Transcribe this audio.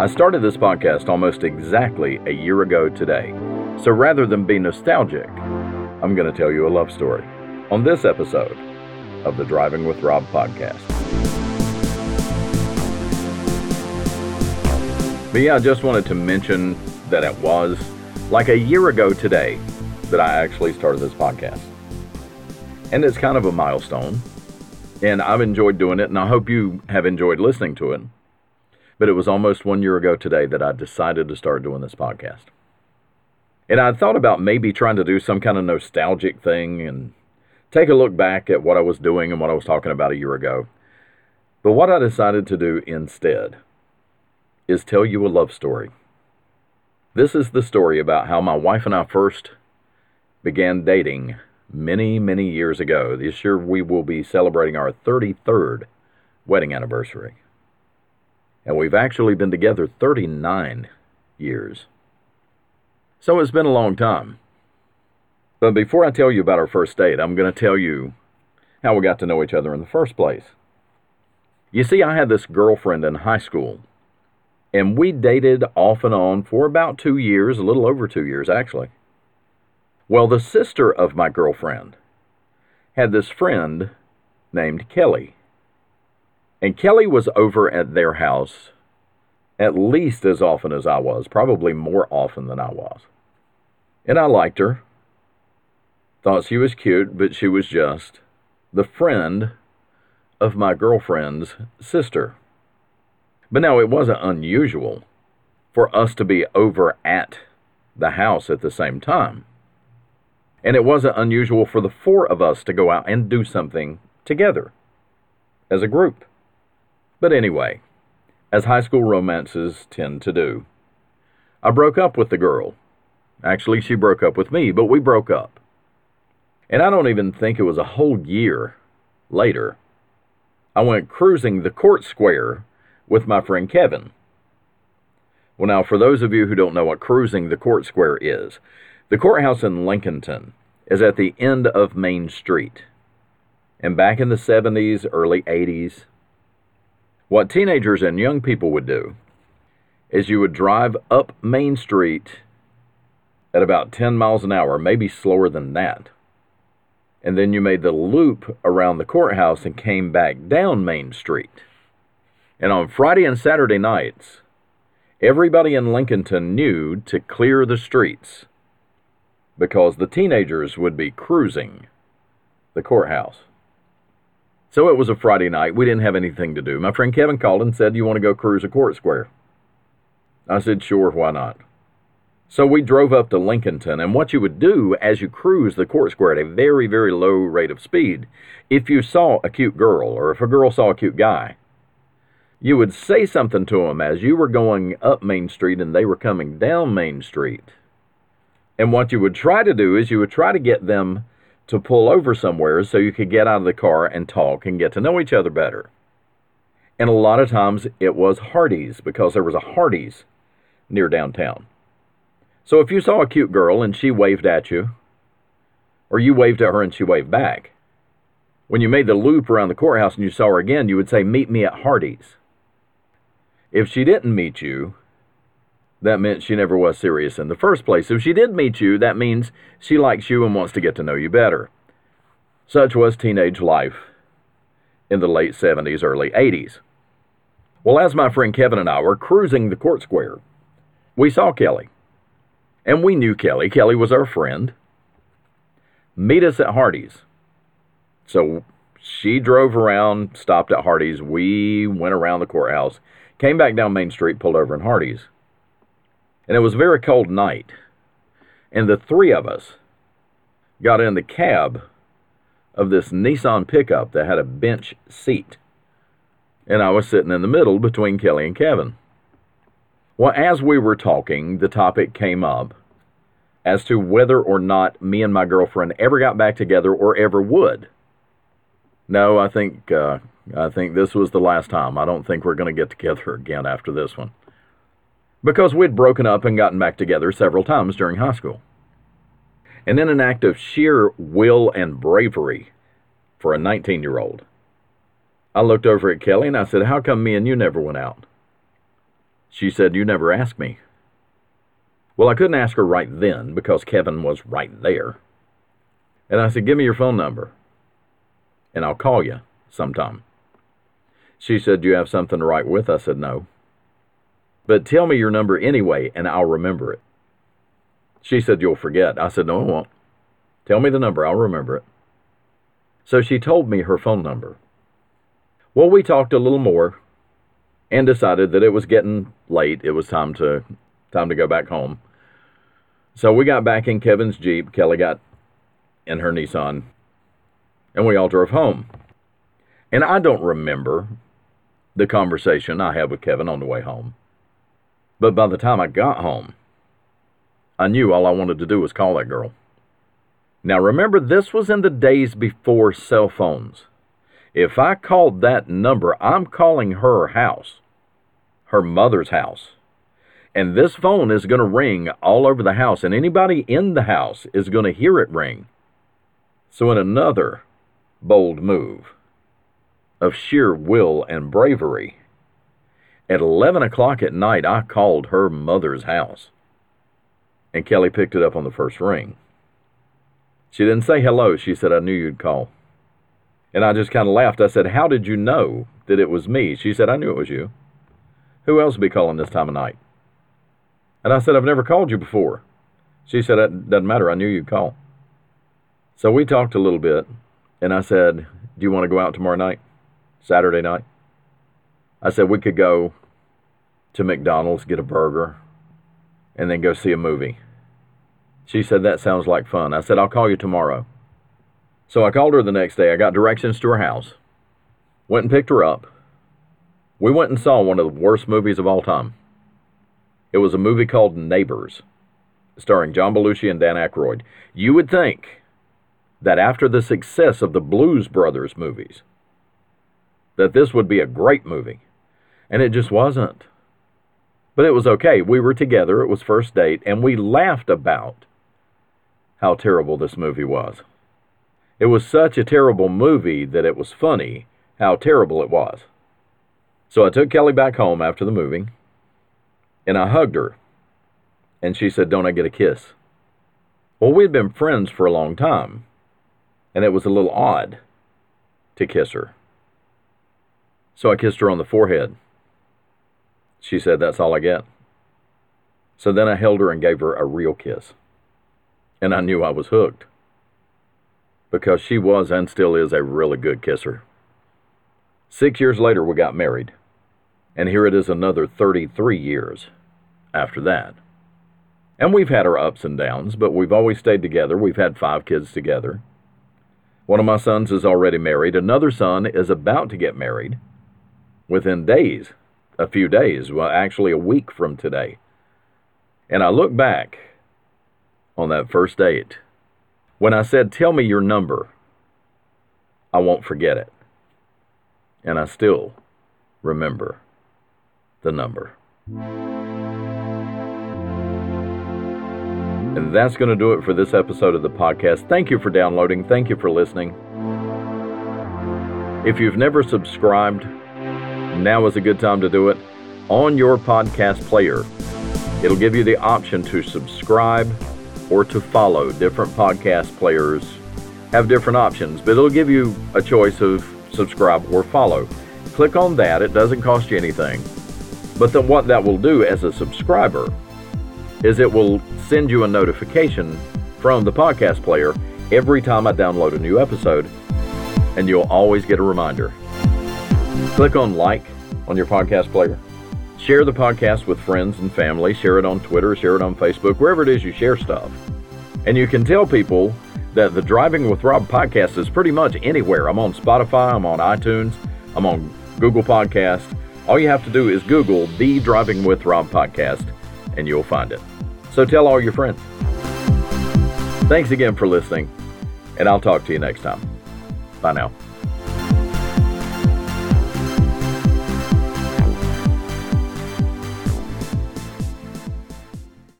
I started this podcast almost exactly a year ago today. So rather than be nostalgic, I'm going to tell you a love story on this episode of the Driving with Rob podcast. But yeah, I just wanted to mention that it was like a year ago today that I actually started this podcast. And it's kind of a milestone. And I've enjoyed doing it, and I hope you have enjoyed listening to it. But it was almost one year ago today that I decided to start doing this podcast. And I thought about maybe trying to do some kind of nostalgic thing and take a look back at what I was doing and what I was talking about a year ago. But what I decided to do instead is tell you a love story. This is the story about how my wife and I first began dating many, many years ago. This year we will be celebrating our 33rd wedding anniversary. And we've actually been together 39 years. So it's been a long time. But before I tell you about our first date, I'm going to tell you how we got to know each other in the first place. You see, I had this girlfriend in high school, and we dated off and on for about two years, a little over two years, actually. Well, the sister of my girlfriend had this friend named Kelly. And Kelly was over at their house at least as often as I was, probably more often than I was. And I liked her. Thought she was cute, but she was just the friend of my girlfriend's sister. But now it wasn't unusual for us to be over at the house at the same time. And it wasn't unusual for the four of us to go out and do something together as a group. But anyway, as high school romances tend to do, I broke up with the girl. Actually, she broke up with me, but we broke up. And I don't even think it was a whole year later. I went cruising the court square with my friend Kevin. Well, now, for those of you who don't know what cruising the court square is, the courthouse in Lincolnton is at the end of Main Street. And back in the 70s, early 80s, what teenagers and young people would do is you would drive up Main Street at about 10 miles an hour, maybe slower than that. And then you made the loop around the courthouse and came back down Main Street. And on Friday and Saturday nights, everybody in Lincolnton knew to clear the streets because the teenagers would be cruising the courthouse. So it was a Friday night. We didn't have anything to do. My friend Kevin called and said, You want to go cruise a court square? I said, Sure, why not? So we drove up to Lincolnton, and what you would do as you cruise the court square at a very, very low rate of speed, if you saw a cute girl or if a girl saw a cute guy, you would say something to them as you were going up Main Street and they were coming down Main Street. And what you would try to do is you would try to get them to pull over somewhere so you could get out of the car and talk and get to know each other better. And a lot of times it was Hardee's because there was a Hardee's near downtown. So if you saw a cute girl and she waved at you, or you waved at her and she waved back, when you made the loop around the courthouse and you saw her again, you would say, Meet me at Hardee's. If she didn't meet you, that meant she never was serious in the first place. If she did meet you, that means she likes you and wants to get to know you better. Such was teenage life in the late 70s, early 80s. Well, as my friend Kevin and I were cruising the court square, we saw Kelly. And we knew Kelly. Kelly was our friend. Meet us at Hardee's. So she drove around, stopped at Hardee's. We went around the courthouse, came back down Main Street, pulled over in Hardee's. And it was a very cold night. And the three of us got in the cab of this Nissan pickup that had a bench seat. And I was sitting in the middle between Kelly and Kevin. Well, as we were talking, the topic came up as to whether or not me and my girlfriend ever got back together or ever would. No, I think uh, I think this was the last time. I don't think we're going to get together again after this one because we'd broken up and gotten back together several times during high school. And in an act of sheer will and bravery for a 19 year old, I looked over at Kelly and I said, How come me and you never went out? She said, You never asked me. Well, I couldn't ask her right then because Kevin was right there. And I said, Give me your phone number, and I'll call you sometime. She said, Do you have something to write with? I said, No. But tell me your number anyway, and I'll remember it. She said, You'll forget. I said, No, I won't. Tell me the number, I'll remember it. So she told me her phone number. Well, we talked a little more and decided that it was getting late. It was time to time to go back home. So we got back in Kevin's Jeep. Kelly got in her Nissan, and we all drove home. And I don't remember the conversation I had with Kevin on the way home. But by the time I got home, I knew all I wanted to do was call that girl. Now remember, this was in the days before cell phones. If I called that number, I'm calling her house, her mother's house. And this phone is going to ring all over the house, and anybody in the house is going to hear it ring. So, in another bold move of sheer will and bravery, at 11 o'clock at night, I called her mother's house. And Kelly picked it up on the first ring. She didn't say hello. She said, I knew you'd call. And I just kind of laughed. I said, How did you know that it was me? She said, I knew it was you. Who else would be calling this time of night? And I said, I've never called you before. She said, It doesn't matter. I knew you'd call. So we talked a little bit. And I said, Do you want to go out tomorrow night? Saturday night? I said, We could go to McDonald's, get a burger, and then go see a movie. She said, That sounds like fun. I said, I'll call you tomorrow. So I called her the next day. I got directions to her house, went and picked her up. We went and saw one of the worst movies of all time. It was a movie called Neighbors, starring John Belushi and Dan Aykroyd. You would think that after the success of the Blues Brothers movies, that this would be a great movie. And it just wasn't. But it was okay. We were together. It was first date, and we laughed about how terrible this movie was. It was such a terrible movie that it was funny how terrible it was. So I took Kelly back home after the movie, and I hugged her, and she said, Don't I get a kiss? Well, we'd been friends for a long time, and it was a little odd to kiss her. So I kissed her on the forehead. She said, That's all I get. So then I held her and gave her a real kiss and I knew I was hooked because she was and still is a really good kisser. Six years later, we got married, and here it is another 33 years after that. And we've had our ups and downs, but we've always stayed together. We've had five kids together. One of my sons is already married. Another son is about to get married within days, a few days, well, actually a week from today. And I look back on that first date when I said, Tell me your number. I won't forget it. And I still remember the number. And that's going to do it for this episode of the podcast. Thank you for downloading. Thank you for listening. If you've never subscribed, now is a good time to do it on your podcast player. It'll give you the option to subscribe or to follow. Different podcast players have different options, but it'll give you a choice of subscribe or follow. Click on that, it doesn't cost you anything. But then what that will do as a subscriber is it will send you a notification from the podcast player every time I download a new episode, and you'll always get a reminder. Click on like on your podcast player Share the podcast with friends and family. Share it on Twitter, share it on Facebook, wherever it is you share stuff. And you can tell people that the Driving with Rob podcast is pretty much anywhere. I'm on Spotify, I'm on iTunes, I'm on Google Podcast. All you have to do is Google the Driving with Rob podcast and you'll find it. So tell all your friends. Thanks again for listening, and I'll talk to you next time. Bye now.